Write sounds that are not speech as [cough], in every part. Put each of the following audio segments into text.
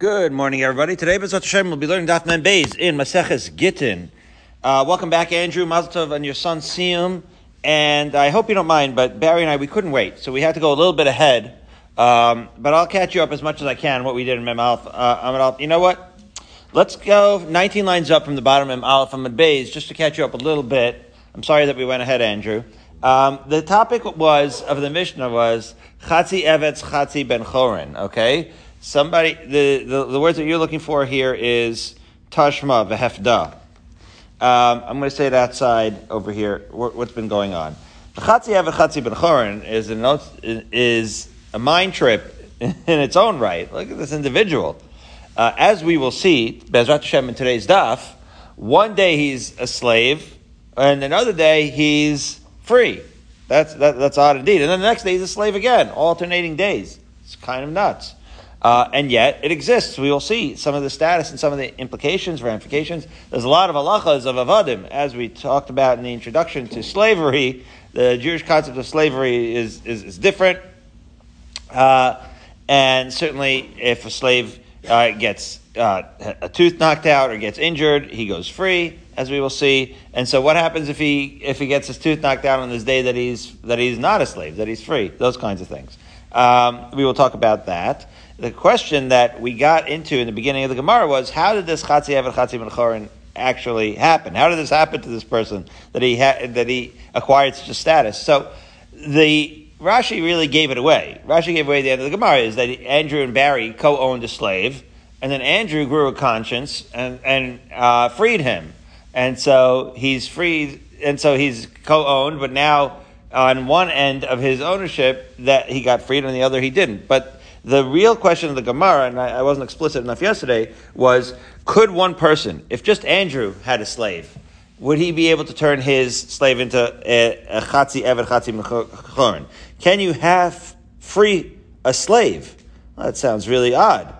Good morning, everybody. Today, Bezrat Hashem, we'll be learning Daf Mem Beis in Maseches Gittin. Uh, welcome back, Andrew, Mazel Tov, and your son Siyum. And I hope you don't mind, but Barry and I, we couldn't wait, so we had to go a little bit ahead. Um, but I'll catch you up as much as I can, what we did in Mem Aleph. Uh, you know what? Let's go 19 lines up from the bottom of Mem Aleph Beis, just to catch you up a little bit. I'm sorry that we went ahead, Andrew. Um, the topic was, of the Mishnah was, Chatzi Eved Chatzi Ben Chorin, okay? Somebody, the, the, the, words that you're looking for here is tashma v'hefda. Um, I'm going to say it outside over here. What's been going on? The chatzi chatzi ben chorin is a, is a mind trip [laughs] in its own right. Look at this individual. Uh, as we will see, Bezrat Hashem in today's daf, one day he's a slave, and another day he's free. That's, that, that's odd indeed. And then the next day he's a slave again, alternating days. It's kind of nuts. Uh, and yet it exists. We will see some of the status and some of the implications, ramifications. There's a lot of halachas of avadim, as we talked about in the introduction to slavery. The Jewish concept of slavery is is, is different, uh, and certainly if a slave uh, gets uh, a tooth knocked out or gets injured, he goes free, as we will see. And so, what happens if he if he gets his tooth knocked out on this day that he's that he's not a slave, that he's free? Those kinds of things. Um, we will talk about that the question that we got into in the beginning of the Gemara was, how did this Chatzi Evad Chatzi Ben actually happen? How did this happen to this person that he had, that he acquired such a status? So the Rashi really gave it away. Rashi gave away the end of the Gemara is that Andrew and Barry co-owned a slave, and then Andrew grew a conscience and, and uh, freed him, and so he's freed, and so he's co-owned, but now on one end of his ownership that he got freed, and on the other he didn't. But the real question of the Gemara, and I, I wasn't explicit enough yesterday, was could one person, if just Andrew had a slave, would he be able to turn his slave into a, a chatzi eved chatzi mechorin? Can you have free a slave? Well, that sounds really odd.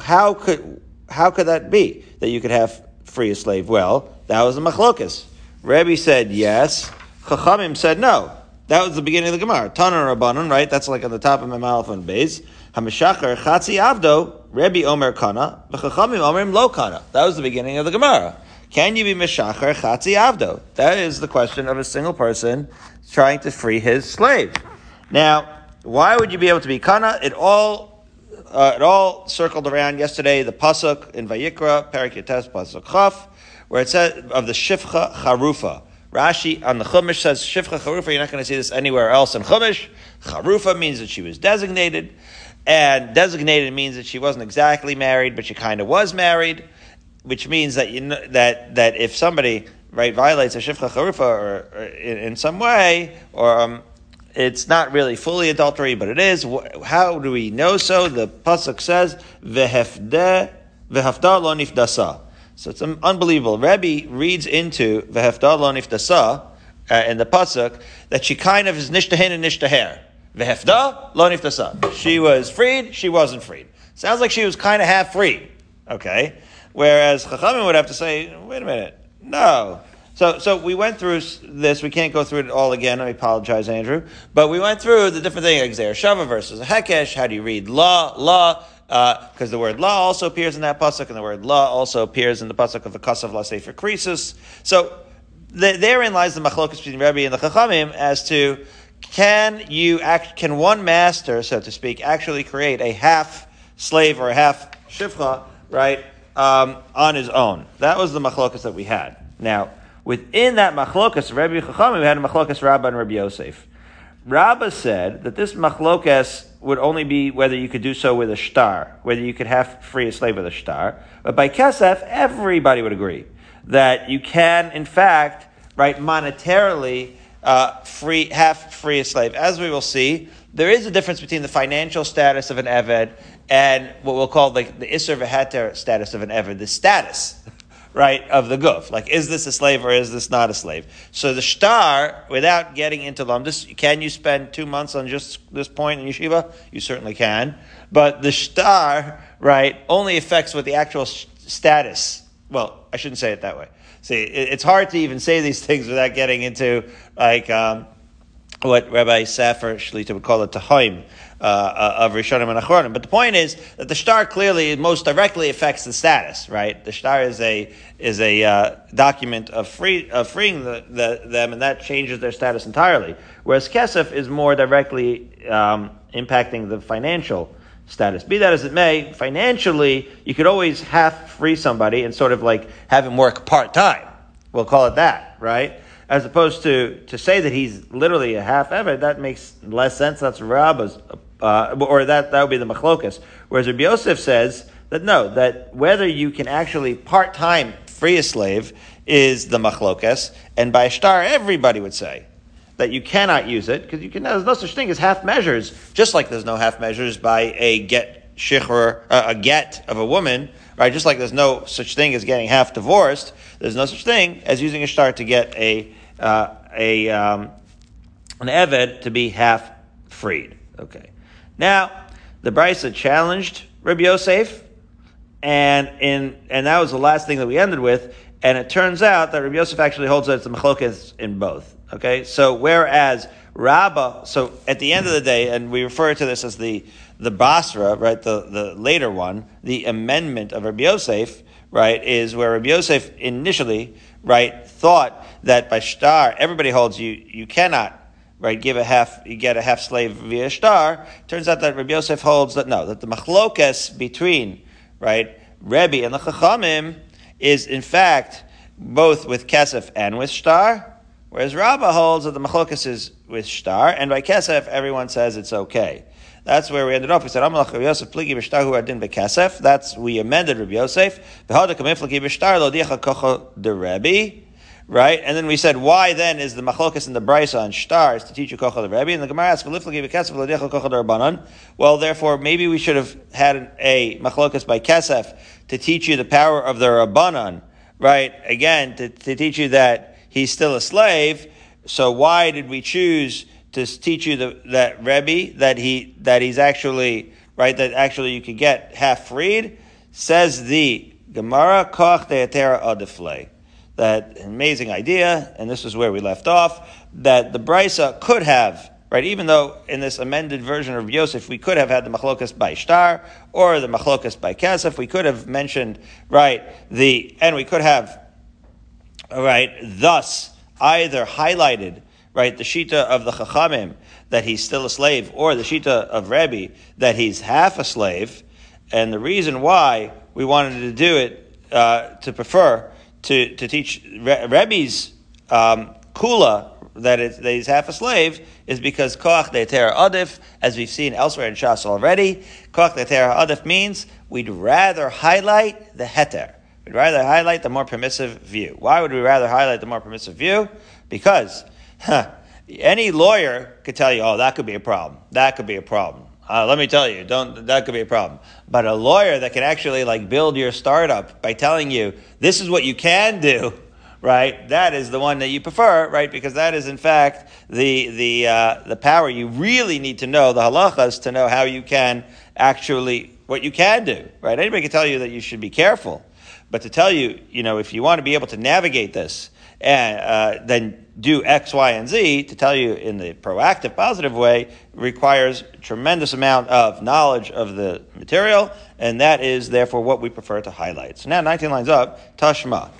How could how could that be that you could have free a slave? Well, that was a machlokas. Rebbe said yes. Chachamim said no. That was the beginning of the Gemara. Tana Rabbanon, right? That's like on the top of my mouth on base. Hamishachar Chatzi Avdo, Rebbe Omer Kana, V'chachamim Omerim Lo Kana. That was the beginning of the Gemara. Can you be Mishachar Chatzi Avdo? That is the question of a single person trying to free his slave. Now, why would you be able to be Kana? It all, uh, it all circled around yesterday, the Pasuk in Vayikra, Perek Yud Tes Pasuk Chaf, where it said of the Shifcha Charufa. Rashi on the Chumash says Shifcha Charufa. You're not going to see this anywhere else in Chumash. Charufa means that she was designated, and designated means that she wasn't exactly married, but she kind of was married, which means that you know, that that if somebody right violates a Shifcha Charufa or, or in, in, some way, or um, it's not really fully adultery, but it is. How do we know so? The pasuk says vehefde vehafda lo nifdasa. So it's unbelievable. Rabbi reads into Vehefda lo niftasa uh, in the pasuk that she kind of is nishtahin and nishtaher. Vehefda lo niftasa. She was freed. She wasn't freed. Sounds like she was kind of half free. Okay. Whereas Chachamim would have to say, wait a minute, no. So, so we went through this. We can't go through it all again. I apologize, Andrew. But we went through the different things. Xer Shava versus Hekesh. How do you read law? Law because uh, the word la also appears in that pasuk, and the word la also appears in the pasuk of the kasav la sefer krisus. So the, therein lies the machlokas between Rabbi and the Chachamim as to can you act, can one master, so to speak, actually create a half slave or a half shifcha, right, um, on his own? That was the machlokas that we had. Now, within that machlokas, Rabbi Chachamim we had a machlokas Rabbah and Rabbi Yosef. Rabbah said that this machlokas would only be whether you could do so with a star, whether you could have free a slave with a star. But by kesef, everybody would agree that you can, in fact, right, monetarily uh, free have free a slave. As we will see, there is a difference between the financial status of an eved and what we'll call like the isser v'heter status of an eved, the status right, of the guf. Like, is this a slave or is this not a slave? So the star, without getting into lumdus, can you spend two months on just this point in yeshiva? You certainly can. But the star, right, only affects what the actual status. Well, I shouldn't say it that way. See, it's hard to even say these [laughs] things without getting into like um, what Rabbi Safar Shlita would call it tahoim, uh, of Rishonim and Achronim. But the point is that the star clearly most directly affects the status, right? The star is a is a uh, document of free of freeing the, the, them, and that changes their status entirely. Whereas kesef is more directly um, impacting the financial status. Be that as it may, financially, you could always half free somebody and sort of like have him work part time. We'll call it that, right? As opposed to to say that he's literally a half ever, that makes less sense. That's Rabba's, uh, or that that would be the machlokas. Whereas Rabbi Yosef says that no, that whether you can actually part time free a slave is the machlokas, and by star everybody would say that you cannot use it because you can. There's no such thing as half measures. Just like there's no half measures by a get shikhr, uh, a get of a woman, right? Just like there's no such thing as getting half divorced. There's no such thing as using a star to get a uh, a um, an eved to be half freed. Okay. Now the Brisa challenged Rabbi Yosef, and in and that was the last thing that we ended with. And it turns out that Rabbi Yosef actually holds that it's a machlokas in both. Okay, so whereas Rabbah, so at the end of the day, and we refer to this as the the Basra, right, the, the later one, the amendment of Rabbi Yosef, right, is where Rabbi Yosef initially, right, thought that by star, everybody holds you, you cannot, right, give a half, you get a half slave via star. Turns out that Rabbi Yosef holds that no, that the machlokas between, right, Rebbe and the Chachamim is in fact both with kesef and with star, Whereas Rabbah holds that the machlokas is with star, and by kesef everyone says it's okay. That's where we ended up. We said, Amalach Rabbi Yosef pligi b'shtar adin b'kesef. That's, we amended Rabbi Yosef. V'hada kamif pligi b'shtar lo dicha kocho de Rebbe. Right? And then we said, why then is the machlokas and the brisa on stars to teach you kocha the Rebbe? And the Gemara asks, "V'liflagi b'kesef lo dicha kocha de Rabbanan." Well, therefore, maybe we should have had a machlokas by kesef to teach you the power of the Rabbanan. Right? Again, to, to teach you that he's still a slave. So why did we choose to teach you the, that Rebbe that he that he's actually right that actually you could get half freed? Says the Gemara Koch Deatera Adifle. That amazing idea, and this is where we left off. That the brisa could have right? Even though in this amended version of Yosef, we could have had the machlokas by shtar or the machlokas by kesef, we could have mentioned, right, the, and we could have right, thus either highlighted, right, the shita of the chachamim that he's still a slave, or the shita of Rebbe that he's half a slave, and the reason why we wanted to do it, uh, to prefer to, to teach Re- Rebbe's um, kula that, that he's half a slave is because koach de'ter adif, as we've seen elsewhere in Shas already, koach de'ter adif means we'd rather highlight the heter. We'd rather highlight the more permissive view. Why would we rather highlight the more permissive view? Because huh, any lawyer could tell you, oh, that could be a problem. That could be a problem. Uh, let me tell you, don't, that could be a problem. But a lawyer that can actually like build your startup by telling you, this is what you can do, [laughs] right? That is the one that you prefer, right? Because that is in fact the, the, uh, the power you really need to know, the halachas, to know how you can actually, what you can do, right? Anybody can tell you that you should be careful. But to tell you, you know, if you want to be able to navigate this, and uh, then do X, Y, and Z, to tell you in the proactive, positive way, requires tremendous amount of knowledge of the material, and that is therefore what we prefer to highlight. So now 19 lines up, Tashma.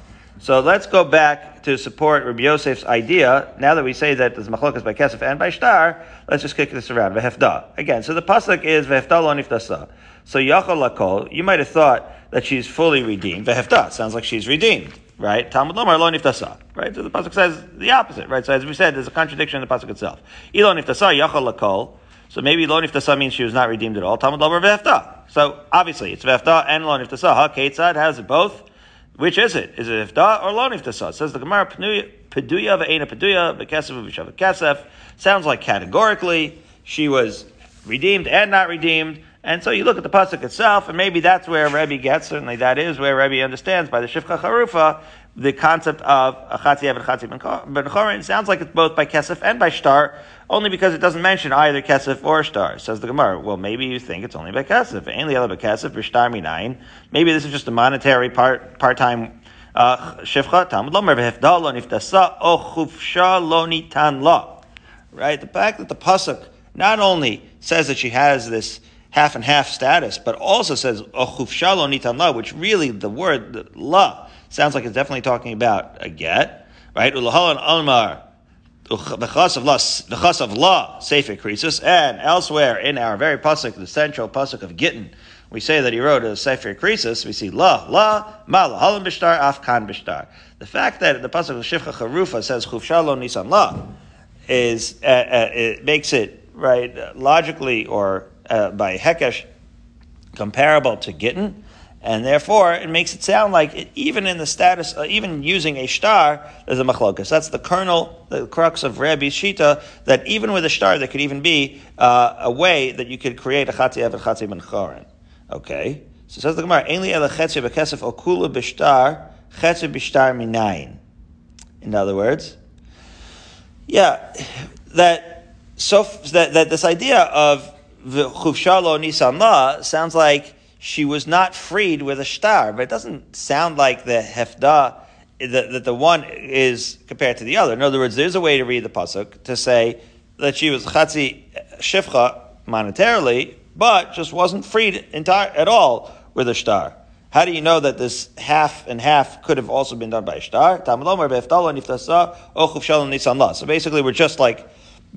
So let's go back to support Rabbi Yosef's idea. Now that we say that the there's machlokas by kesef and by shtar, let's just kick this around. Vehefda. Again, so the pasuk is vehefda lo niftasa. So yachol lakol, you might have thought that she's fully redeemed. Vehefta sounds like she's redeemed, right? Talmud lomar lo niftasa, right? So the pasuk says the opposite, right? So as we said, there's a contradiction in the pasuk itself. Ilo niftasa yachol lakol. So maybe lo niftasa means she was not redeemed at all. Talmud lomar vehefta. So obviously it's vehefta and lo niftasa. Ha ketzad has it both. Which is it? Is it ifta or lo niftasa? It says the Gemara peduya ve'ena peduya v'kesef v'shav kesef. Sounds like categorically she was redeemed and not redeemed. And so you look at the pasuk itself, and maybe that's where Rebbe gets. Certainly, that is where Rebbe understands by the Shifcha Charufa the concept of Achatzi Eved Achatzi Ben Chorin. Sounds like it's both by Kesef and by Shtar, only because it doesn't mention either Kesef or Shtar. Says the Gemara. Well, maybe you think it's only by Kesef. Ain't other by Kesef or Shtar Minayin. Maybe this is just a monetary part part time. Uh, Shifcha Talmud Lomer v'hefda lo niftasa o chufsha lo nitan la. Right, the fact that the pasuk not only says that she has this half and half status, but also says ochufshalo nitan la, which really the word la sounds like it's definitely talking about a get, right? Ulahalan almar the chas of law, Sefer Krisus, and elsewhere in our very pasuk, the central pasuk of Gittin, we say that he wrote a Sefer Krisus, we see la, la, ma, la, halam bishtar, afkan bishtar. The fact that the pasuk of Shifcha Charufa says chufshalo nisan la is, uh, uh, it makes it, right, logically or uh, by Hekesh comparable to Gittin, and therefore, it makes it sound like it, even in the status, uh, even using a star, there's a machlokas. That's the kernel, the crux of Rabbi Shita, that even with a star, there could even be uh, a way that you could create a chati ev chati ben chorin. Okay? So says the Gemara, Ainli el chetzi bekesef okula b'shtar, chetzi b'shtar minayin. In other words, yeah, that, so, that, that this idea of the chufshalo nisan la sounds like she was not freed with a star, but it doesn't sound like the hefda that, that the one is compared to the other. In other words, there's a way to read the pasuk to say that she was chatzi shifcha monetarily, but just wasn't freed entire, at all with a star. How do you know that this half and half could have also been done by a star? So basically, we're just like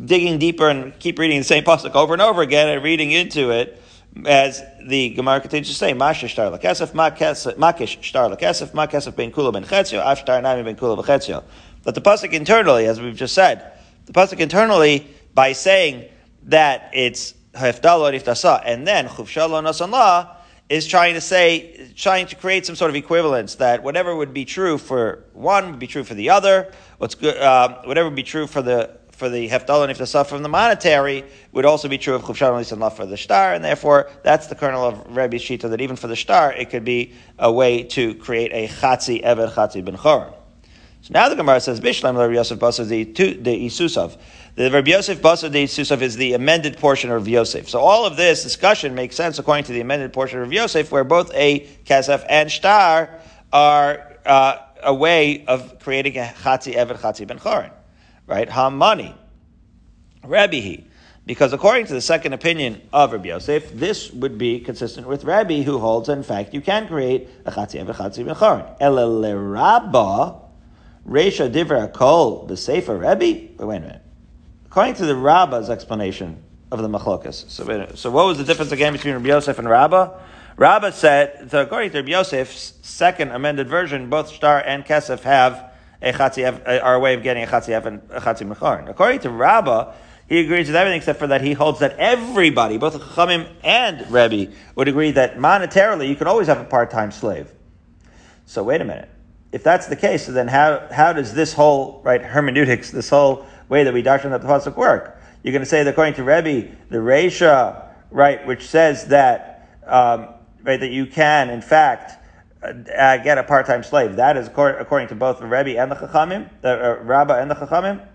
digging deeper and keep reading the same pasuk over and over again and reading into it as the Gemara continues to say, Masha shtar lakesef, makish shtar lakesef, makesef ben kula ben chetzio, af shtar nami ben kula b'chetzio. But the pasuk internally, as we've just said, the pasuk internally, by saying that it's hefdalo niftasa, and then chufshalo nasanla, is trying to say, trying to create some sort of equivalence that whatever would be true for one would be true for the other. What's good, uh, whatever would be true for the for the heftal and iftasah from the monetary would also be true of chufshan and for the star, and therefore that's the kernel of Rabbi Shita that even for the star it could be a way to create a chatzi eved chatzi ben choron. So now the Gemara says Bishlam Rabbi Yosef Basar the the Isusav. The Rabbi Yosef Basar the Isusav is the amended portion of Yosef. So all of this discussion makes sense according to the amended portion of Yosef, where both a kasef and star are uh, a way of creating a chatzi eved chatzi ben choron right? Hamani, Rabbi Because according to the second opinion of Rabbi Yosef, this would be consistent with Rabbi, who holds, in fact, you can create a chatzi and a chatzi b'chorin. Elelerabba, Reisha divra kol b'sefer Rabbi. But wait a minute. According to the Rabbah's explanation of the machlokas, so, so what was the difference again between Rabbi Yosef and Rabbah? Rabbah said, so according to Rabbi Yosef's second amended version, both Star and Kesef have a chatzi, our way of getting a chatzi and a chatzi mecharin. According to Rabbah, he agrees with everything except for that he holds that everybody, both Chachamim and Rebbe, would agree that monetarily you can always have a part-time slave. So wait a minute. If that's the case, so then how, how does this whole, right, hermeneutics, this whole way that we doctrine that the Pasuk work? You're going to say that according to Rebbe, the Resha, right, which says that, um, right, that you can, in fact, uh, get a part-time slave. That is according to both the Rebbe and the Chachamim, the uh, Rabbah and the Chachamim.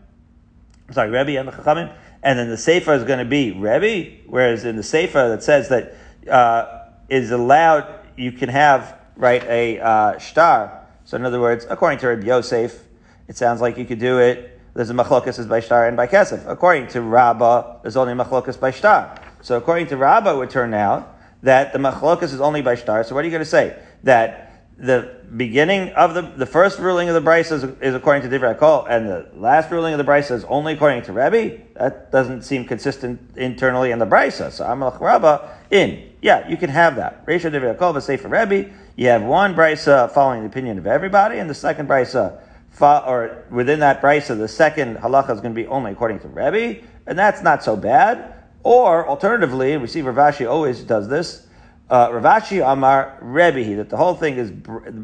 I'm sorry, Rebbe and the Chachamim. And then the Sefer is going to be Rebbe, whereas in the Sefer that says that uh, is allowed, you can have right a uh, star. So in other words, according to Rebbe Yosef, it sounds like you could do it. There's a machlokas is by star and by kesef. According to Rabbah, there's only machlokas by star. So according to Rabbah, it would turn out that the machlokas is only by star. So what are you going to say? That the beginning of the the first ruling of the Brisa is, is according to Divrei Kol, and the last ruling of the Brisa is only according to Rebbe. That doesn't seem consistent internally in the Brisa. So Amalach Rabba in. Yeah, you can have that. Reisha Divrei Kol, for Rebbe, you have one Brisa uh, following the opinion of everybody, and the second Brisa, uh, or within that Brisa, the second halacha is going to be only according to Rebbe, and that's not so bad. Or alternatively, we see Rav Ashi always does this uh, Rav Ashi Amar Rebbe, that the whole thing is,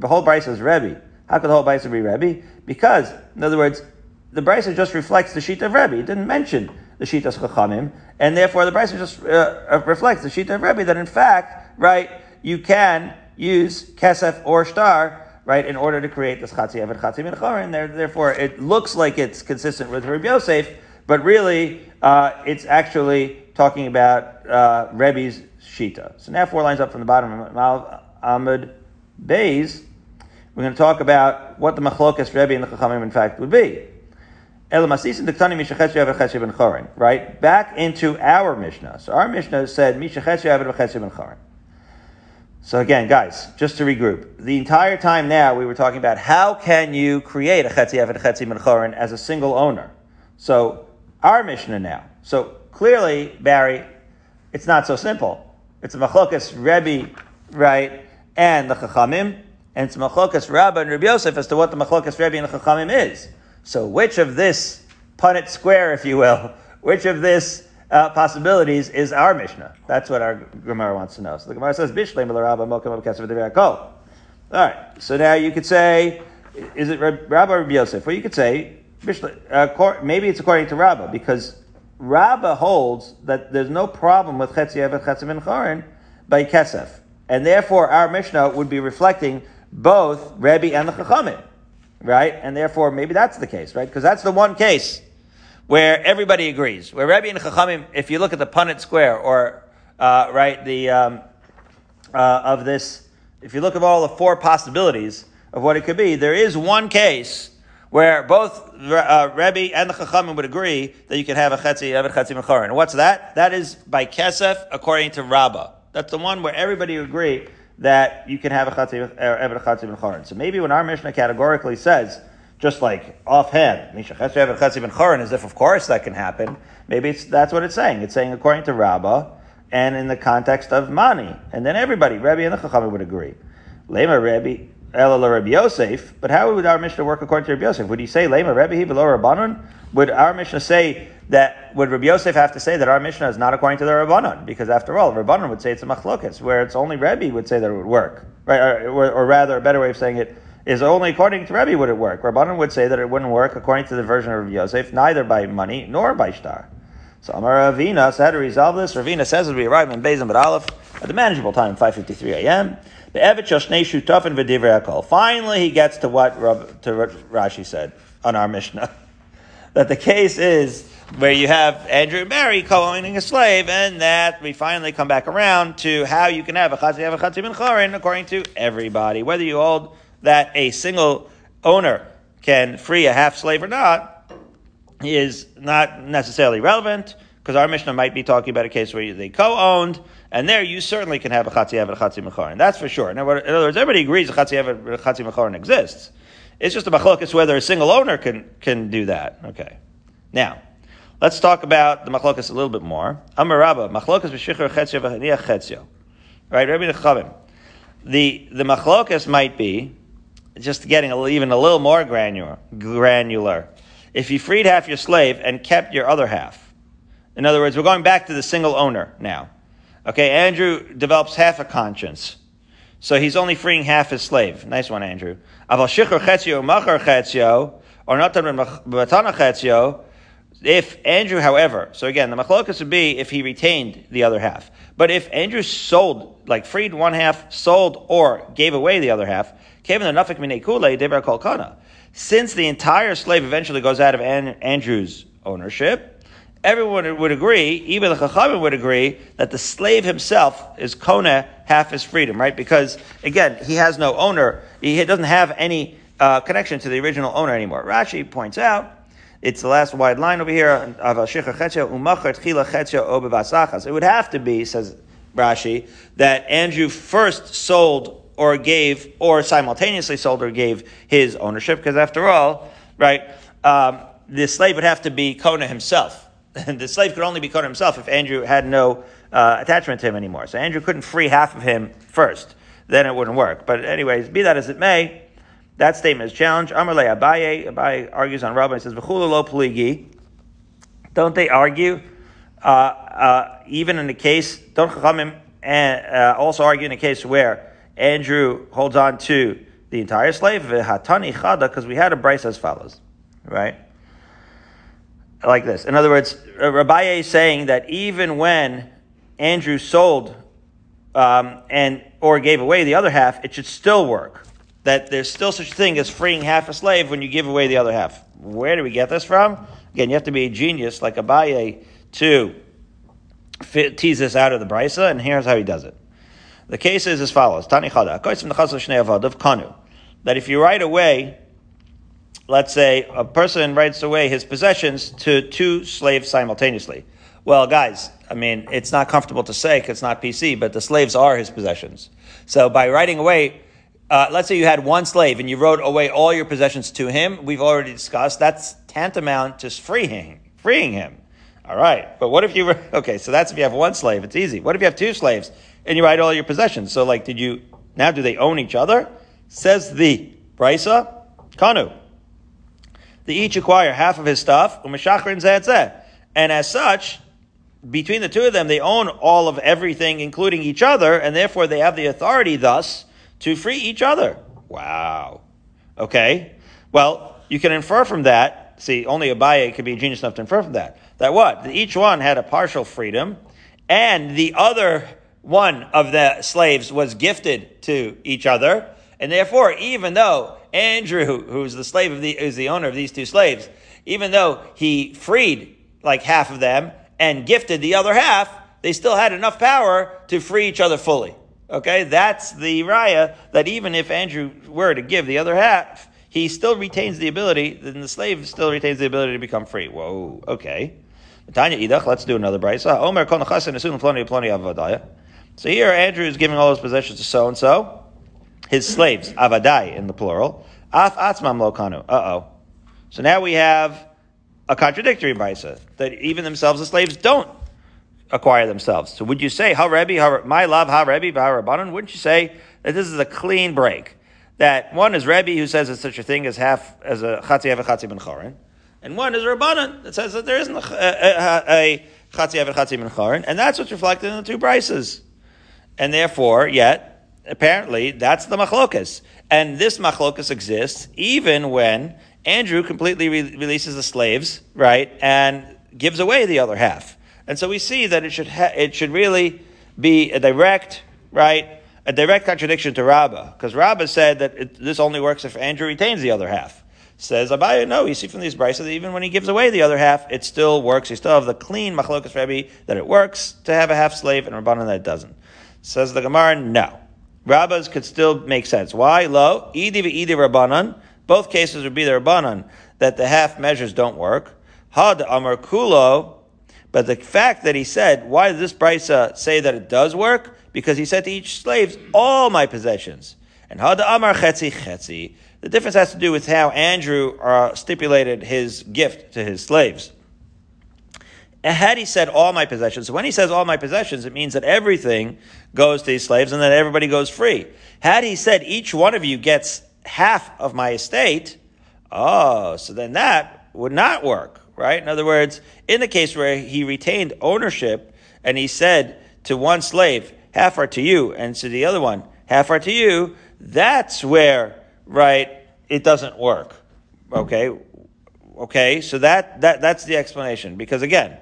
the whole Brisa is Rebbe. How could the whole Brisa be Rebbe? Because, in other words, the Brisa just reflects the sheet of Rebbe. It didn't mention the sheet of Chachamim, and therefore the Brisa just uh, uh, reflects the sheet of Rebbe that in fact, right, you can use Kesef or Star, right, in order to create this Chatzi Eved Chatzi and therefore it looks like it's consistent with Rabbi Yosef, but really, uh, it's actually talking about uh, Rebbe's Shita. So now four lines up from the bottom of Amud Beis, we're going to talk about what the machlokas Rebbe and the Chachamim in fact would be. Right? Back into our Mishnah. So our Mishnah said, So again, guys, just to regroup. The entire time now we were talking about how can you create a Chetzi Eved as a single owner. So our Mishnah now. So clearly, Barry, it's not so simple. It's a Machlokas Rebbe, right, and the Chachamim, and it's Machlokas Rabbah and Rabbi Yosef as to what the Machlokas Rebbe and the Chachamim is. So which of this Punnett square, if you will, [laughs] which of this uh, possibilities is our Mishnah? That's what our Gemara wants to know. So the Gemara says, Bishlem All right, so now you could say, is it Rabba or Rabbi Yosef? Well, you could say, uh, maybe it's according to Rabba, because Rabba holds that there's no problem with Chetzi Evet Chetzi Chorin by Kesef. And therefore, our Mishnah would be reflecting both Rebbe and the Chachamim right? And therefore, maybe that's the case, right? Because that's the one case where everybody agrees. Where Rabbi and Chachamim, if you look at the Punnett Square, or uh, right, the um, uh, of this, if you look at all the four possibilities of what it could be, there is one case where both uh, Rebbe and the Chachamim would agree that you can have a chetzi, evet chetzi mechorin. And what's that? That is by kesef according to Rabbah. That's the one where everybody would agree that you can have a chatzim eved chatzim chorin. So maybe when our Mishnah categorically says, just like offhand, misha chatzim chatzim chorin, as if of course that can happen. Maybe that's what it's saying. It's saying according to Rabbah and in the context of mani, and then everybody, Rebbe and the Chachamim would agree. Lema Rebbe. Rabbi Yosef, but how would our Mishnah work according to Rabbi Yosef? Would he say Lema Rebbe below Rabbanon? Would our Mishnah say that would Rabbi Yosef have to say that our Mishnah is not according to the Rabbanon? Because after all, Rabbanon would say it's a machlokas, where it's only Rebbe would say that it would work, right? Or, or, rather, a better way of saying it is only according to Rebbe would it work. Rabbanon would say that it wouldn't work according to the version of Rabbi Yosef, neither by money nor by shtar. So Amar Ravina, so how to resolve this? Ravina says as we arrive in Bezim but Aleph at the manageable time, 5.53 a.m., Finally, he gets to what to Rashi said on our Mishnah. [laughs] that the case is where you have Andrew and Mary co-owning a slave, and that we finally come back around to how you can have a chatzi have a chatzi ben chorin according to everybody, whether you hold that a single owner can free a half slave or not is not necessarily relevant because our Mishnah might be talking about a case where they co-owned, and there you certainly can have a chatzi have a chatzi mechorin. That's for sure. In other words, everybody agrees a chatzi have a chatzi exists. It's just a machlokas whether a single owner can can do that. Okay. Now, Let's talk about the machlokas a little bit more. Amar Rabba, machlokas b'shichur chetzio v'haniyach chetzio. Right, Rabbi Nechavim. The, the machlokas might be, just getting a, even a little more granular, granular. If you freed half your slave and kept your other half. In other words, we're going back to the single owner now. Okay, Andrew develops half a conscience. So he's only freeing half his slave. Nice one, Andrew. If Andrew, however, so again, the machlokas would be if he retained the other half. But if Andrew sold, like freed one half, sold, or gave away the other half, since the entire slave eventually goes out of Andrew's ownership, everyone would agree, even the Chachamim would agree, that the slave himself is Kona half his freedom, right? Because, again, he has no owner, he doesn't have any uh, connection to the original owner anymore. Rashi points out it's the last wide line over here. It would have to be, says Rashi, that Andrew first sold or gave, or simultaneously sold or gave his ownership, because after all, right, um, the slave would have to be Kona himself. [laughs] The slave could only be Kona himself if Andrew had no uh, attachment to him anymore. So Andrew couldn't free half of him first. Then it wouldn't work. But anyways, be that as it may, that statement is challenged. Amarle Abaye, Abaye argues on Rabbi and says, lo pligi. Don't they argue, uh, uh, even in the case, don't Chachamim uh, also argue in a case where Andrew holds on to the entire slave, because we had a brace as follows, right? Like this. In other words, Rabbi is saying that even when Andrew sold um, and or gave away the other half, it should still work that there's still such a thing as freeing half a slave when you give away the other half. Where do we get this from? Again, you have to be a genius like Abaye to fit, tease this out of the brisa, and here's how he does it. The case is as follows: Tani Chada, of Kanu, that if you right away let's say a person writes away his possessions to two slaves simultaneously. Well, guys, I mean, it's not comfortable to say because it's not PC, but the slaves are his possessions. So by writing away, uh, let's say you had one slave and you wrote away all your possessions to him, we've already discussed, that's tantamount to freeing, freeing him. All right. But what if you, [laughs] okay, so that's if you have one slave, it's easy. What if you have two slaves and you write all your possessions? So like, did you, now do they own each other? Says the Brisa, Kanu. They each acquire half of his stuff, and as such, between the two of them, they own all of everything, including each other, and therefore they have the authority thus to free each other. Wow. Okay. Well, you can infer from that. See, only Abaye could be genius enough to infer from that. That what? That each one had a partial freedom, and the other one of the slaves was gifted to each other, and therefore, even though Andrew, who's the slave of the, is the owner of these two slaves, even though he freed like half of them and gifted the other half, they still had enough power to free each other fully. Okay, that's the raya that even if Andrew were to give the other half, he still retains the ability, then the slave still retains the ability to become free. Whoa, okay. Tanya Idach, let's do another brisa. Omer So here Andrew is giving all his possessions to so and so his slaves, avadai in the plural, af atzmam lokanu. Uh oh. So now we have a contradictory brisa that even themselves, the slaves, don't acquire themselves. So would you say, ha Rebbe, my love, ha Rebbe, ha Rabbanon? Wouldn't you say that this is a clean break? That one is Rebbe who says there's such a thing as half as a chatzi ev chatzi ben chorin, and one is Rabbanon that says that there isn't a chatzi ev chatzi ben chorin, and that's what's reflected in the two brises. And therefore, yet apparently that's the machlokas. And this machlokas exists even when Andrew completely re- releases the slaves, right, and gives away the other half. And so we see that it should ha- it should really be a direct, right, a direct contradiction to Rabbah, because Rabbah said that it, this only works if Andrew retains the other half. Says Abaye, no, you see from these brises that even when he gives away the other half, it still works. You still have the clean machlokas Rebbe that it works to have a half slave and Rabbanan that it doesn't. Says the Gemara, no. Rabbas could still make sense. Why? Lo, idi ve'idi rabbanan. Both cases would be the rabbanan, that the half measures don't work. Had amar kulo. But the fact that he said, why does this brisa say that it does work? Because he said to each slave, all my possessions. And had amar chetzi chetzi. The difference has to do with how Andrew uh, stipulated his gift to his slaves. Had he said all my possessions, so when he says all my possessions, it means that everything goes to these slaves and then everybody goes free. Had he said each one of you gets half of my estate, oh, so then that would not work, right? In other words, in the case where he retained ownership and he said to one slave, half are to you, and to the other one, half are to you, that's where, right, it doesn't work. Okay? Okay, so that, that, that's the explanation. Because again,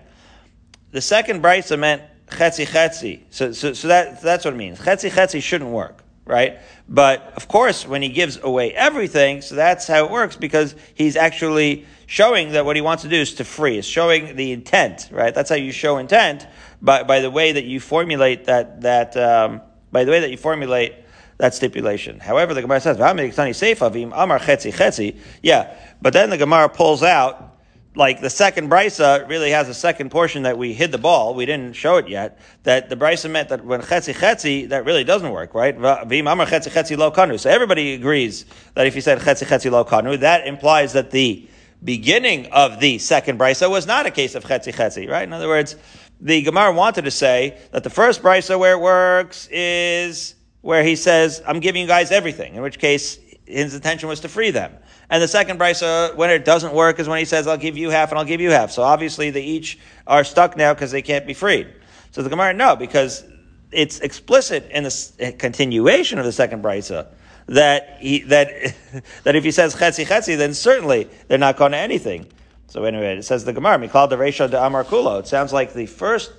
the second brisa meant chetzi chetzi. So, so, so that, that's what it means. Chetzi chetzi shouldn't work, right? But of course, when he gives away everything, so that's how it works because he's actually showing that what he wants to do is to free. It's showing the intent, right? That's how you show intent by, by the way that you formulate that, that, um, by the way that you formulate that stipulation. However, the Gemara says, "V'amikitani seifavim amar chetzi chetzi." yeah, but then the Gemara pulls out like the second brisa really has a second portion that we hid the ball. We didn't show it yet. That the brisa meant that when chetzi chetzi, that really doesn't work, right? V'im amar chetzi chetzi lo kanu. So everybody agrees that if you said chetzi chetzi lo kanu, that implies that the beginning of the second brisa was not a case of chetzi chetzi, right? In other words, the Gemara wanted to say that the first brisa where it works is where he says, "I'm giving you guys everything," in which case his intention was to free them. And the second brisa, uh, when it doesn't work, is when he says, I'll give you half and I'll give you half. So obviously they each are stuck now because they can't be freed. So the Gemara, no, because it's explicit in the eh, continuation of the second brisa uh, that he, that, [laughs] that if he says chetzi chetzi, then certainly they're not going to anything. So anyway, it says the Gemara, Mikal de Resha de Amar Kulo. It sounds like the first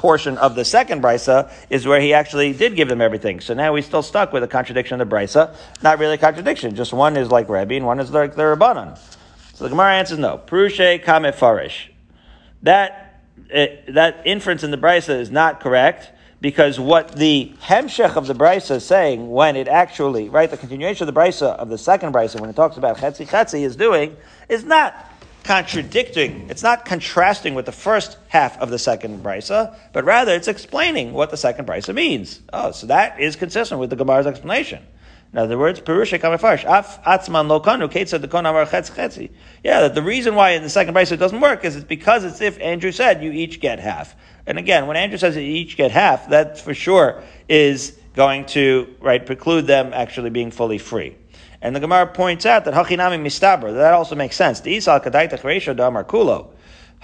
portion of the second brisa is where he actually did give them everything. So now we're still stuck with a contradiction of the brisa. Not really a contradiction. Just one is like Rebbe and one is like the Rabbanon. So the Gemara answers no. Prushe kame farish. That, uh, that inference in the brisa is not correct because what the hemshech of the brisa is saying when it actually, right, the continuation of the brisa of the second brisa when it talks about chetzi chetzi is doing is not contradicting, it's not contrasting with the first half of the second brisa, but rather it's explaining what the second brisa means. Oh, so that is consistent with the Gemara's explanation. In other words, Perusha Kamifarsh, Af Atzman Lokanu, Ketsa Dekon Amar Chetz Chetzi. Yeah, that the reason why in the second brisa it doesn't work is it's because it's if Andrew said you each get half. And again, when Andrew says you each get half, that for sure is going to, right, preclude them actually being fully free. And the Gemara points out that Hachinami Mistabra, that also makes sense. The Isal Kadaita da Amar Kulo.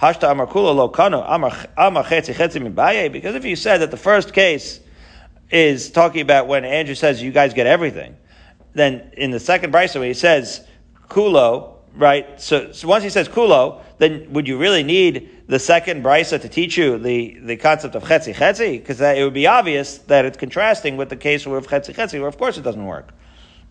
Hashta Amar Kulo Lo Kano Amar Chetzi Chetzi Mibaye. Because if you said that the first case is talking about when Andrew says you guys get everything, then in the second when he says Kulo, right? So, so once he says Kulo, then would you really need the second brisa to teach you the, the concept of chetzi chetzi? Because it would be obvious that it's contrasting with the case where of chetzi chetzi, where of course it doesn't work.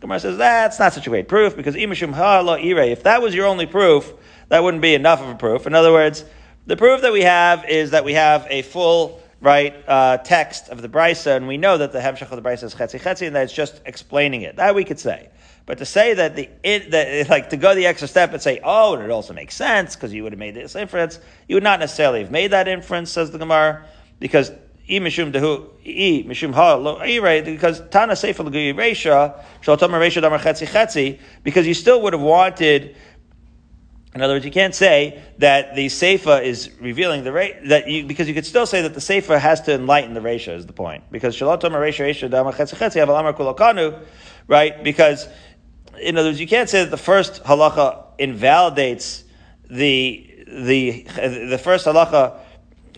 Gemara says that's not such a great proof because imashum ha'la ire. If that was your only proof, that wouldn't be enough of a proof. In other words, the proof that we have is that we have a full right uh, text of the brisa, and we know that the hemshech of the brisa is chetzi chetzi, and that it's just explaining it. That we could say. But to say that the it, that like to go the extra step and say, oh, and it also makes sense because you would have made this inference, you would not necessarily have made that inference, says the Gemara, because i mishum dehu i mishum ha i because tana sefer l'gui reisha shal tomer reisha damar chetzi because you still would have wanted. In other words, you can't say that the seifa is revealing the rate that you because you could still say that the seifa has to enlighten the reisha is the point because shalot tomer reisha reisha damar chetzi chetzi have alamar kulakanu, right? Because in other words, you can't say that the first halacha invalidates the the the first halacha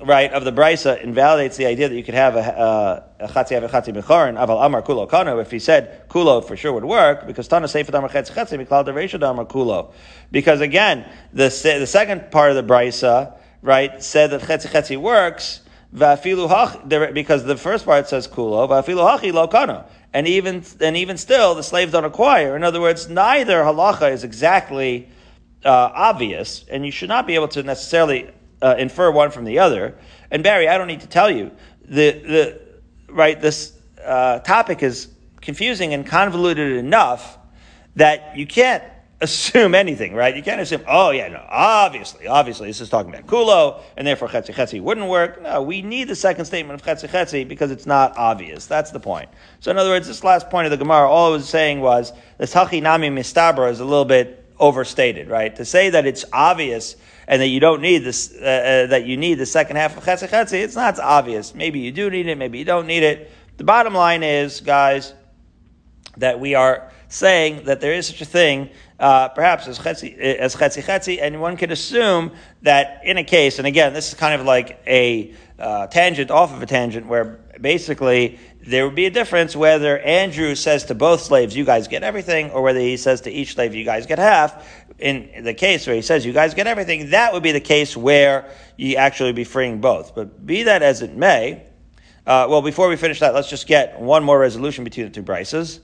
right, of the brisa invalidates the idea that you could have a, a chatzi have a chatzi mechorin aval amar kulo kano. If he said kulo, for sure would work because tana seifet amar chetzi chetzi miklal dereisha amar kulo. Because again, the the second part of the brisa, right, said that chetzi chetzi works. Vafilu Haq, because the first part says kulo, vafilu hachi lo kano, and even and even still, the slaves don't acquire. In other words, neither halacha is exactly uh, obvious, and you should not be able to necessarily uh, infer one from the other. And Barry, I don't need to tell you the the right this uh, topic is confusing and convoluted enough that you can't [laughs] assume anything, right? You can't assume, oh yeah, no, obviously, obviously, this is talking about kulo, and therefore chetzi chetzi wouldn't work. No, we need the second statement of chetzi chetzi because it's not obvious. That's the point. So in other words, this last point of the Gemara, all it was saying was this hachi nami mistabra is a little bit overstated, right? To say that it's obvious and that you don't need this, uh, uh, that you need the second half of chetzi chetzi, it's not obvious. Maybe you do need it, maybe you don't need it. The bottom line is, guys, that we are saying that there is such a thing, uh, perhaps as chetzi, as chetzi chetzi, and one can assume that in a case, and again, this is kind of like a uh, tangent off of a tangent, where basically there would be a difference whether Andrew says to both slaves, you guys get everything, or whether he says to each slave, you guys get half. In the case where he says, you guys get everything, that would be the case where you actually be freeing both. But be that as it may, uh, well, before we finish that, let's just get one more resolution between the two brises.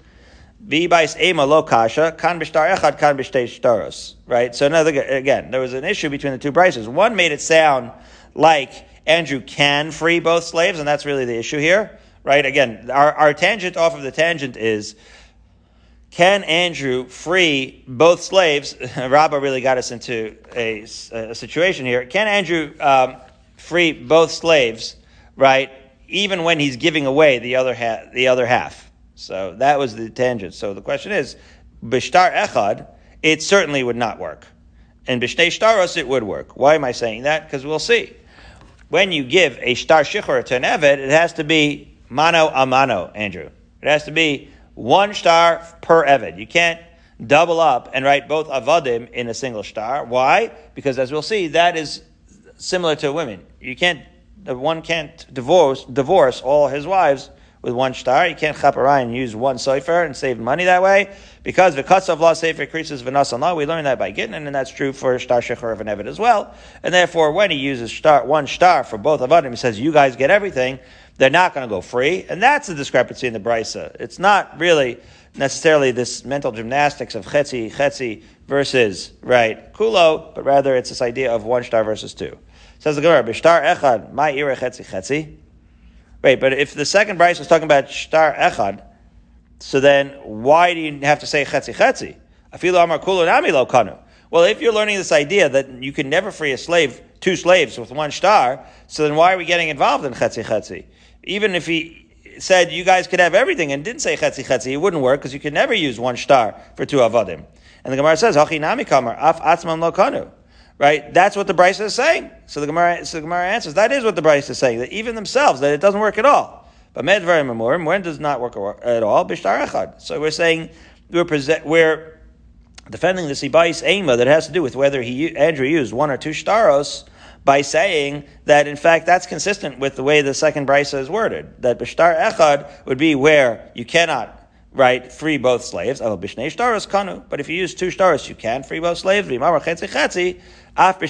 V'bais ema lo kasha kan b'shtar echad kan b'shtei. Right. So another again, there was an issue between the two brises. One made it sound like Andrew can free both slaves, and that's really the issue here right? Again, our, our tangent off of the tangent is can Andrew free both slaves? [laughs] Rabbah really got us into a, a situation here. Can Andrew um, free both slaves, right? Even when he's giving away the other half, the other half. So that was the tangent. So the question is, bishtar echad, it certainly would not work. And bishnei shtaros, it would work. Why am I saying that? Because we'll see. When you give a shtar shichur to an eved, it has to be mano a mano, Andrew. It has to be one star per Eved. You can't double up and write both avadim in a single star. Why? Because as we'll see, that is similar to women. You can't, one can't divorce, divorce all his wives with one star. You can't chaparai and use one sefer and save money that way. Because the of law sefer increases v'nasan law. We learn that by Gittin, and that's true for star shecher of an Eved as well. And therefore, when he uses star, one star for both of them, he says, you guys get everything they're not going to go free. And that's the discrepancy in the brisa. It's not really necessarily this mental gymnastics of chetzi, chetzi versus, right, kulo, but rather it's this idea of one star versus two. Says the Gemara, b'shtar echad, my ira chetzi chetzi. Wait, but if the second Brisa is talking about shtar echad, so then why do you have to say chetzi chetzi? Afilu amar kulu nami lo kanu. Well, if you're learning this idea that you can never free a slave, two slaves with one star, so then why are we getting involved in chetzi chetzi? Even if he said you guys could have everything and didn't say chetzi chetzi, it wouldn't work because you could never use one star for two avadim. And the Gemara says, Hachi nami kamar, af atzmam lo kanu. Right? That's what the Brisa is saying. So the Gemara, so the Gemara answers, that is what the Brisa is saying, that even themselves, that it doesn't work at all. But medvarim amurim, when does not work at all? Bishtar echad. So we're saying, we're, present, we're defending the Sibais Ema that has to do with whether he, Andrew used one or two staros, by saying that in fact that's consistent with the way the second brisa is worded. That b'shtar echad would be where you cannot right free both slaves. But if you use two stars, you can free both slaves. And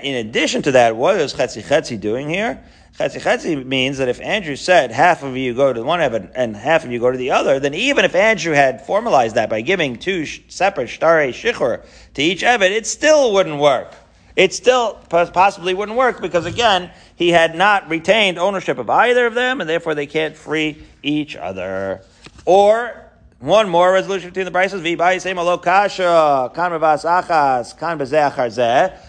in addition to that, what is chetzi chetzi doing here? Chetzi chetzi means that if Andrew said half of you go to one Evan and half of you go to the other, then even if Andrew had formalized that by giving two separate shtare shichur to each Evan, it still wouldn't work. It still possibly wouldn't work because again, he had not retained ownership of either of them and therefore they can't free each other. Or one more resolution between the Brisas.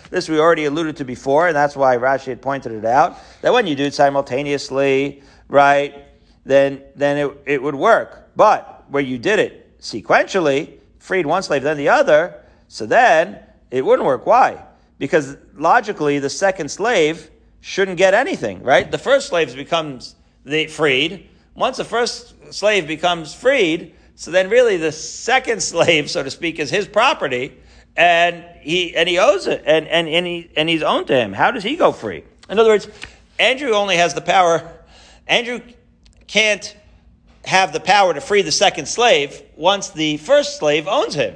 This we already alluded to before, and that's why Rashi had pointed it out. That when you do it simultaneously, right, then then it, it would work. But where you did it sequentially, freed one slave, then the other, so then it wouldn't work. Why? Because logically the second slave shouldn't get anything, right? The first slave becomes the freed. Once the first slave becomes freed, so then really the second slave, so to speak, is his property, and he and he owes it, and, and, and he and he's owned to him. How does he go free? In other words, Andrew only has the power. Andrew can't have the power to free the second slave once the first slave owns him,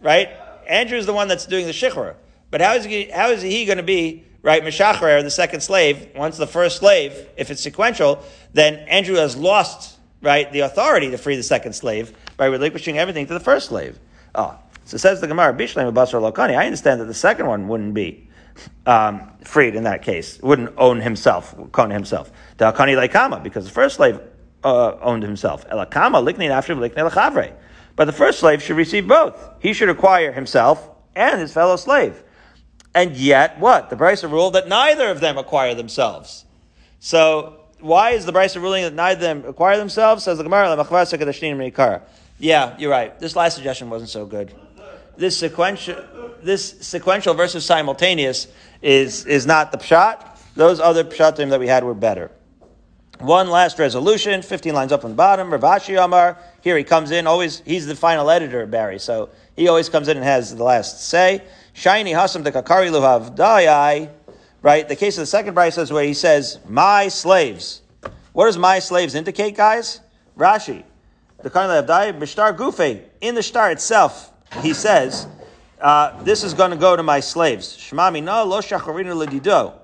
right? Andrew is the one that's doing the shikra. But how is he, how is he going to be, right, Meshachrer, the second slave, once the first slave, if it's sequential, then Andrew has lost right, the authority to free the second slave by relinquishing everything to the first slave. Oh, so says the Gemara, Bishleim Basar Lokani. I understand that the second one wouldn't be um, freed in that case, wouldn't own himself, own himself. Dalkani Laikama, because the first slave uh, owned himself. Elakama Likni after Likni Lachavre. But the first slave should receive both. He should acquire himself and his fellow slave. And yet, what? The Brisa ruled that neither of them acquire themselves. So why is the Brisa ruling that neither of them acquire themselves? Says the Gemara, Yeah, you're right. This last suggestion wasn't so good. This sequential, this sequential versus simultaneous is, is not the pshat. Those other pshatim that we had were better. One last resolution, 15 lines up on the bottom. Rav Ashi Amar, here he comes in, always, he's the final editor, Barry, so he always comes in and has the last say. Shiny Hasam de Kakari Luhav Dayai, right? The case of the second Brisa is where he says, my slaves. What does my slaves indicate, guys? Rashi. The Karnal Abdai, Mishtar Gufe, in the star itself, he says, uh, this is going to go to my slaves. Shmami no lo ledido.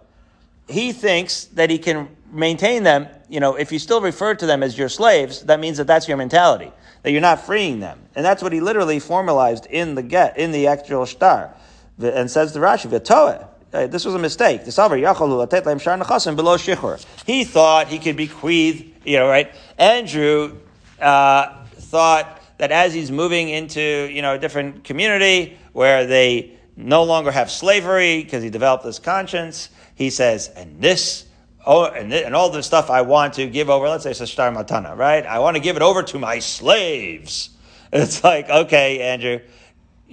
He thinks that he can maintain them. You know, if you still refer to them as your slaves, that means that that's your mentality, that you're not freeing them, and that's what he literally formalized in the get in the actual star, and says the Rashi v'toeh. Uh, this was a mistake. He thought he could bequeath, you know, right? Andrew uh, thought that as he's moving into, you know, a different community where they no longer have slavery because he developed this conscience, he says, and this, oh, and, this, and all the stuff I want to give over, let's say Sashtar Matana, right? I want to give it over to my slaves. [laughs] It's like, okay, Andrew,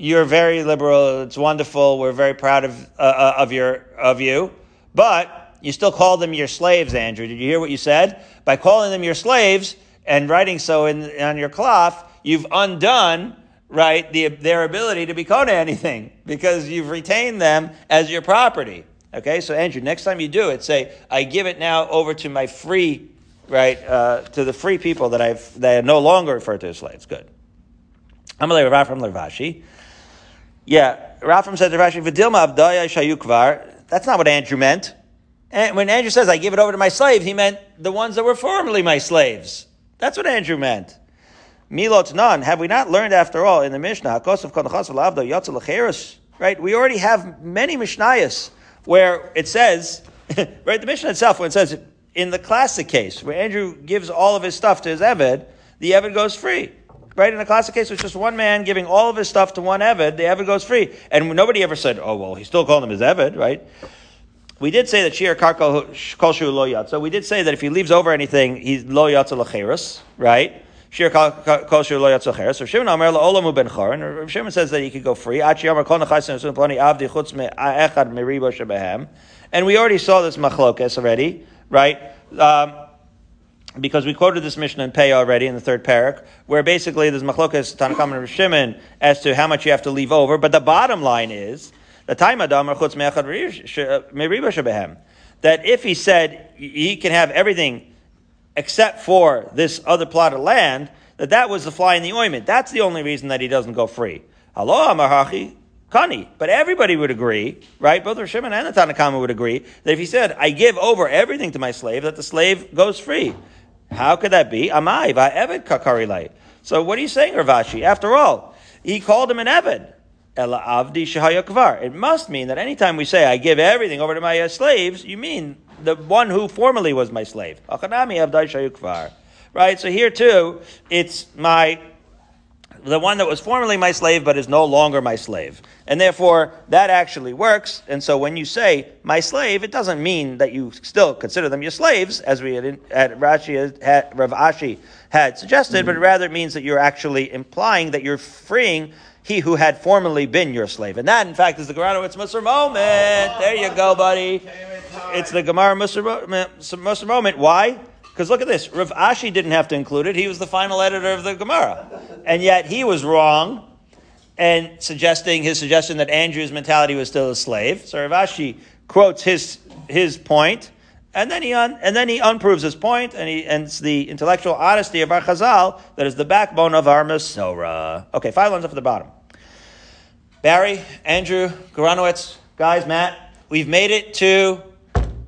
you're very liberal. It's wonderful. We're very proud of uh, uh, of your of you, but you still call them your slaves, Andrew. Did you hear what you said? By calling them your slaves and writing so in, on your cloth, you've undone right the, their ability to be called anything because you've retained them as your property. Okay, so Andrew, next time you do it, say, "I give it now over to my free." Right uh, to the free people that I've that I no longer refer to as slaves. Good. Amalei Rav from Lervashi. Yeah, Rafam said to Rashi, "V'dilma avdaya shayukvar." That's not what Andrew meant. And when Andrew says, "I give it over to my slaves," he meant the ones that were formerly my slaves. That's what Andrew meant. Milot none. Have we not learned after all in the Mishnah? Right? We already have many Mishnayos where it says [laughs] right? The Mishnah itself, when it says in the classic case where Andrew gives all of his stuff to his Eved, the Eved goes free. Right? In the classic case, it's just one man giving all of his stuff to one Eved, the Eved goes free. And nobody ever said, oh, well, he's still calling him his Eved, right? We did say that Shir Karkol Kolshu Lo Yatza. We did say that if he leaves over anything, he's Lo Yatza Lacheris, right? Shir Kolshu Lo Yatza Lacheris. So Shimon Amar Olamu Ben Chor, and Shimon says that he could go free. Achi Amar Kol Nechasim Sun Plani Avdi Chutz Echad Meribo Shebehem. And we already saw this machlokes already, right? Um, because we quoted this Mishnah in Pei already in the third parak, where basically there's machlokas Tanakam and Shimon as to how much you have to leave over. But the bottom line is the time uh, that if he said he can have everything except for this other plot of land, that that was the fly in the ointment. That's the only reason that he doesn't go free. Hello, Amahachi. Kani. But everybody would agree, right? Both Shimon and the Tanakama would agree that if he said, I give over everything to my slave, that the slave goes free. How could that be? Amai, va'eved kakarilai. So what are you saying, Rav Ashi? After all, he called him an Eved. Ela avdi shahayakvar. It must mean that anytime we say, I give everything over to my uh, slaves, you mean the one who formerly was my slave. Achanami avdai shayukvar. Right? So here too, it's my the one that was formerly my slave but is no longer my slave. And therefore, that actually works. And so when you say my slave, it doesn't mean that you still consider them your slaves, as we had, had Rashi, had, Rav Ashi had suggested, mm-hmm. but rather it means that you're actually implying that you're freeing he who had formerly been your slave. And that, in fact, is the Geranowitz Musar moment. There you go, buddy. It's the Gemara Musar moment. Why? Because look at this. Rav Ashi didn't have to include it. He was the final editor of the Gemara. And yet he was wrong and suggesting his suggestion that Andrew's mentality was still a slave. So Rav Ashi quotes his, his point, and then he un, and then he unproves his point, and he and it's the intellectual honesty of our Chazal that is the backbone of our Masorah. Okay, five lines up at the bottom. Barry, Andrew, Goranowitz, guys, Matt, we've made it to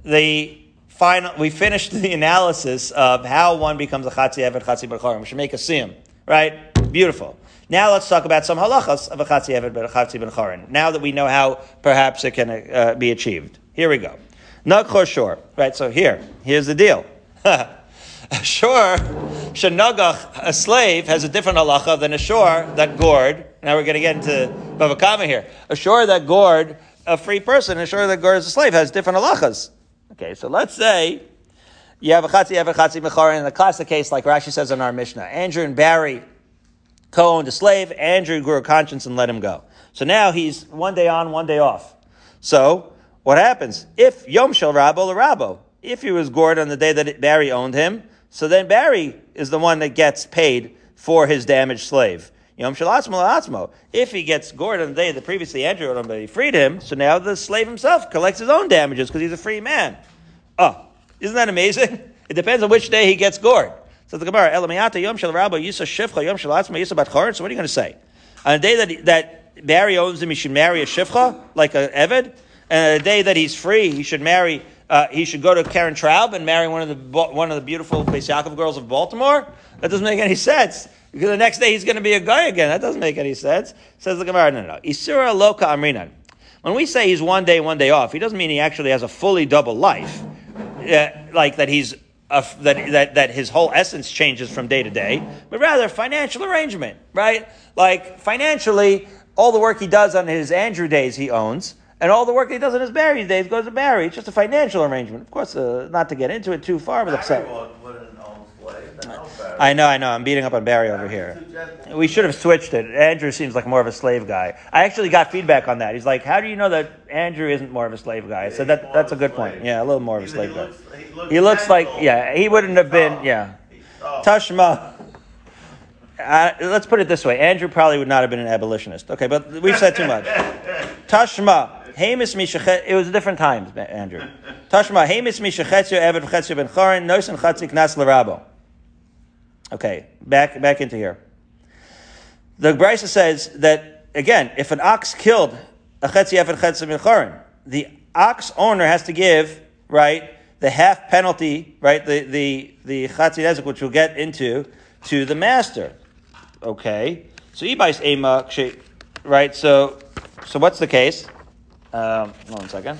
the final, we finished the analysis of how one becomes a Chatzi Eved, Chatzi Ben Chorin. We should make a sim, right? Beautiful. Now let's talk about some halachas of a Chatzi Evet, Chatzi B'chorim. Now that we know how perhaps it can uh, be achieved. Here we go. Nagchor Shor. Right, so here, here's the deal. [laughs] a shore, shenagach, a slave, has a different halacha than a shore that gored. Now we're going to get into Bava Kama here. A shore that gored a free person, a shore that gored a slave has different halachas. Okay, so let's say you have a chatzi, you have a chatzi mechar in the classic case, like Rashi says in our Mishnah. Andrew and Barry co-owned a slave. Andrew grew a conscience and let him go. So now he's one day on, one day off. So what happens? If Yom Shel Rabo Rabo, if he was gored on the day that Barry owned him, so then Barry is the one that gets paid for his damaged slave. Yom Shalatzmo If he gets gored on the day that previously Andrew owed him, but he freed him, so now the slave himself collects his own damages because he's a free man. Oh, isn't that amazing? [laughs] It depends on which day he gets gored. So the Gemara, Elamiyata Yom Shel Rabba Yisa Shifcha Yom Shalatzmo Yisa Bat So what are you going to say? On the day that, that Barry owns him, he should marry a Shifcha, like an Eved, and the day that he's free, he should marry uh, he should go to Karen Traub and marry one of the one of the beautiful Beis Yaakov girls of Baltimore. That doesn't make any sense. Because the next day he's going to be a guy again. That doesn't make any sense. Says the Gemara, no, no, no. Isura loka amrinan. When we say he's one day, one day off, he doesn't mean he actually has a fully double life. Uh, like that he's uh, that, that, that his whole essence changes from day to day, but rather financial arrangement, right? Like financially, all the work he does on his Andrew days he owns, and all the work he does on his Barry days goes to Barry. It's just a financial arrangement. Of course, uh, not to get into it too far, but upset. I know, I know. I'm beating up on Barry over here. We should have switched it. Andrew seems like more of a slave guy. I actually got feedback on that. He's like, "How do you know that Andrew isn't more of a slave guy?" So that that's a good point. Yeah, a little more of a slave guy. He looks like yeah. He wouldn't have been yeah. Tashma. Let's put it this way: Andrew probably would not have been an abolitionist. Okay, but we've said too much. [laughs] Tashma. Hamis mishachet. It was different times, Andrew. Tashma. Hamis mishachetzu eved v'chetzu ben chorin noisen chatzik nas l'rabo. Okay, back back into here. The Brisa says that again, if an ox killed a chetzi efed chetzi minchorin, the ox owner has to give right the half penalty, right the the the chetzi which we'll get into, to the master. Okay, so ibais ema right. So so what's the case? Um, one second.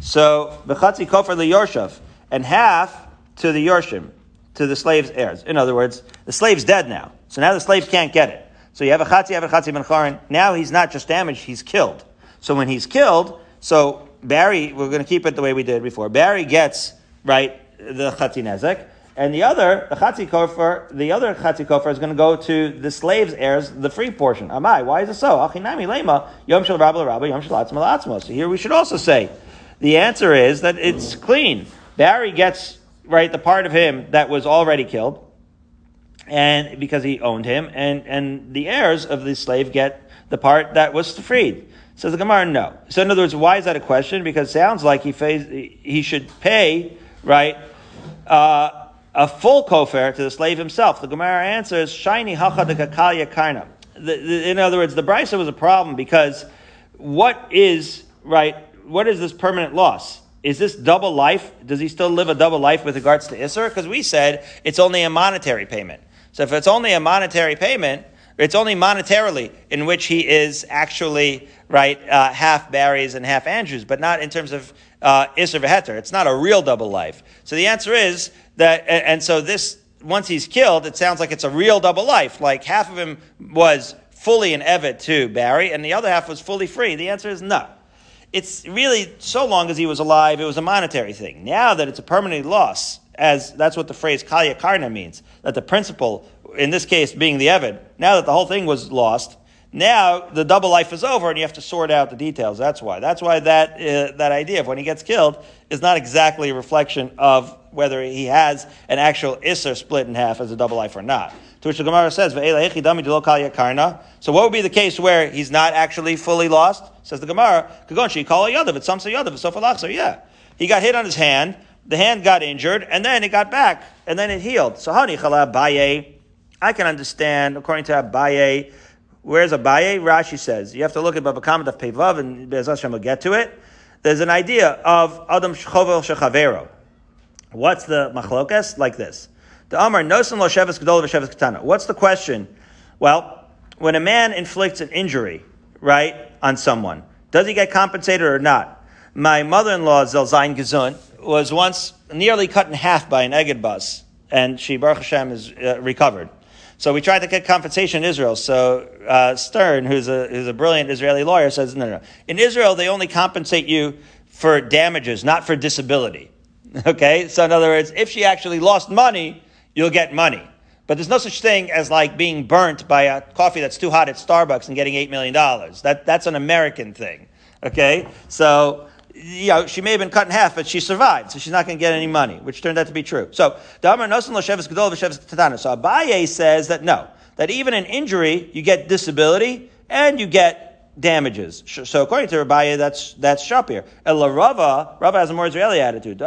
So the v'chatzi kofer liyorshav, and half to the yorshim, to the slave's heirs. In other words, the slave's dead now, so now the slave can't get it. So you have a chatzi, have a chatzi ben charin. Now he's not just damaged; he's killed. So when he's killed, so Barry, we're going to keep it the way we did before. Barry gets right the chatzi nezek, and the other, the chatzi kofar, the other chatzi kofar is going to go to the slave's heirs, the free portion. Amai, why is it so? Achinami lema yom shel rabba rabba yom shel atzma So here we should also say, the answer is that it's clean. Barry gets right the part of him that was already killed, and because he owned him, and and the heirs of the slave get the part that was freed. Says the Gemara, no. So in other words, why is that a question? Because it sounds like he he should pay right uh, a full kofar to the slave himself. The Gemara answers, "Shiny hacha de kakalya karna." In other words, the brisa was a problem because what is right? What is this permanent loss? Is this double life? Does he still live a double life with regards to Isser? Because we said it's only a monetary payment. So if it's only a monetary payment, it's only monetarily in which he is actually right uh, half Barry's and half Andrews, but not in terms of uh, Isser v'heter. It's not a real double life. So the answer is that, and so this once he's killed, it sounds like it's a real double life. Like half of him was fully an Evet to Barry, and the other half was fully free. The answer is no. It's really so long as he was alive, it was a monetary thing. Now that it's a permanent loss, as that's what the phrase kalya karna means, that the principal in this case being the Evid, now that the whole thing was lost, now the double life is over and you have to sort out the details. That's why. That's why that, uh, that idea of when he gets killed is not exactly a reflection of whether he has an actual Isser split in half as a double life or not. To which the Gemara says, So what would be the case where he's not actually fully lost? Says the Gemara, So Yeah. He got hit on his hand, the hand got injured, and then it got back, and then it healed. So honey baye I can understand, according to Abaye, where's Abaye? Rashi says, you have to look at Baba Kama of Pevav, and Bez Hashem will get to it. There's an idea of Adam Shovel Shechavero. What's the machlokas? Like this. What's the question? Well, when a man inflicts an injury, right, on someone, does he get compensated or not? My mother-in-law, Zelzain Gezun, was once nearly cut in half by an Eged bus, and she, Baruch Hashem, is uh, recovered. So we tried to get compensation in Israel. So uh, Stern, who's a, who's a brilliant Israeli lawyer, says, no, no, no. In Israel, they only compensate you for damages, not for disability. [laughs] Okay? So in other words, if she actually lost money, you'll get money. But there's no such thing as like being burnt by a coffee that's too hot at Starbucks and getting $8 million. That, that's an American thing. Okay? So you know, she may have been cut in half, but she survived, so she's not going to get any money, which turned out to be true. So, Damar. So Abaye says that no, that even in injury, you get disability and you get damages. So according to Abaye, that's, that's Shapir. El Rava, Rava has a more Israeli attitude.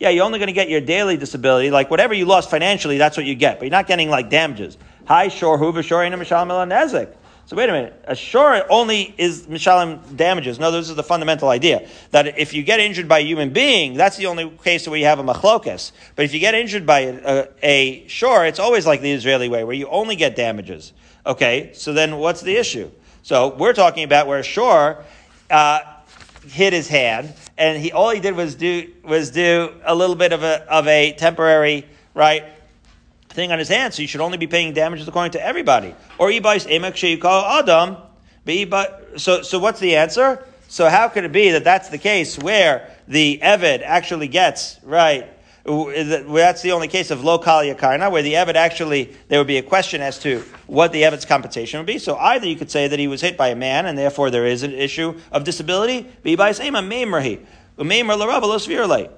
Yeah, you're only going to get your daily disability, like whatever you lost financially, that's what you get, but you're not getting like damages. Hi, shor hu v'shor nezek. So wait a minute. A shore only is mishalim damages. No, this is the fundamental idea that if you get injured by a human being, that's the only case where you have a machlokas. But if you get injured by a, a, a shore, it's always like the Israeli way, where you only get damages. Okay, so then what's the issue? So we're talking about where a shore uh, hit his hand, and he all he did was do was do a little bit of a of a temporary right thing on his hand, so you should only be paying damages according to everybody. Or ibais emek sheikal adam. So, so what's the answer? So how could it be that that's the case where the Evid actually gets, right, that's the only case of lokal yakarna, where the Evid actually, there would be a question as to what the Evid's compensation would be. So either you could say that he was hit by a man, and therefore there is an issue of disability, or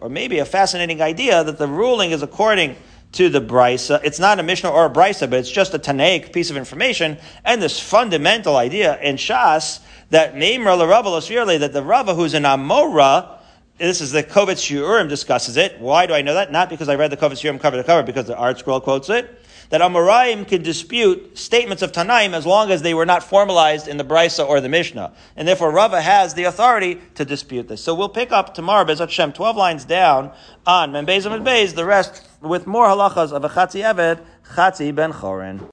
maybe a fascinating idea that the ruling is according to the brisa. It's not a Mishnah or a brisa, but it's just a Tanaic piece of information. And this fundamental idea in Shas that Meimra that the Rava who's an Amora, this is the Kovetz Shiurim discusses it. Why do I know that? Not because I read the Kovetz Shiurim cover to cover, because the ArtScroll quotes it. That Amoraim can dispute statements of Tanaim as long as they were not formalized in the Brisa or the Mishnah. And therefore Rava has the authority to dispute this. So we'll pick up tomorrow, Bezat Shem, 12 lines down on Membez and Membez, the rest with more halachas of a Chatzi Eved, Chatzi Ben Chorin.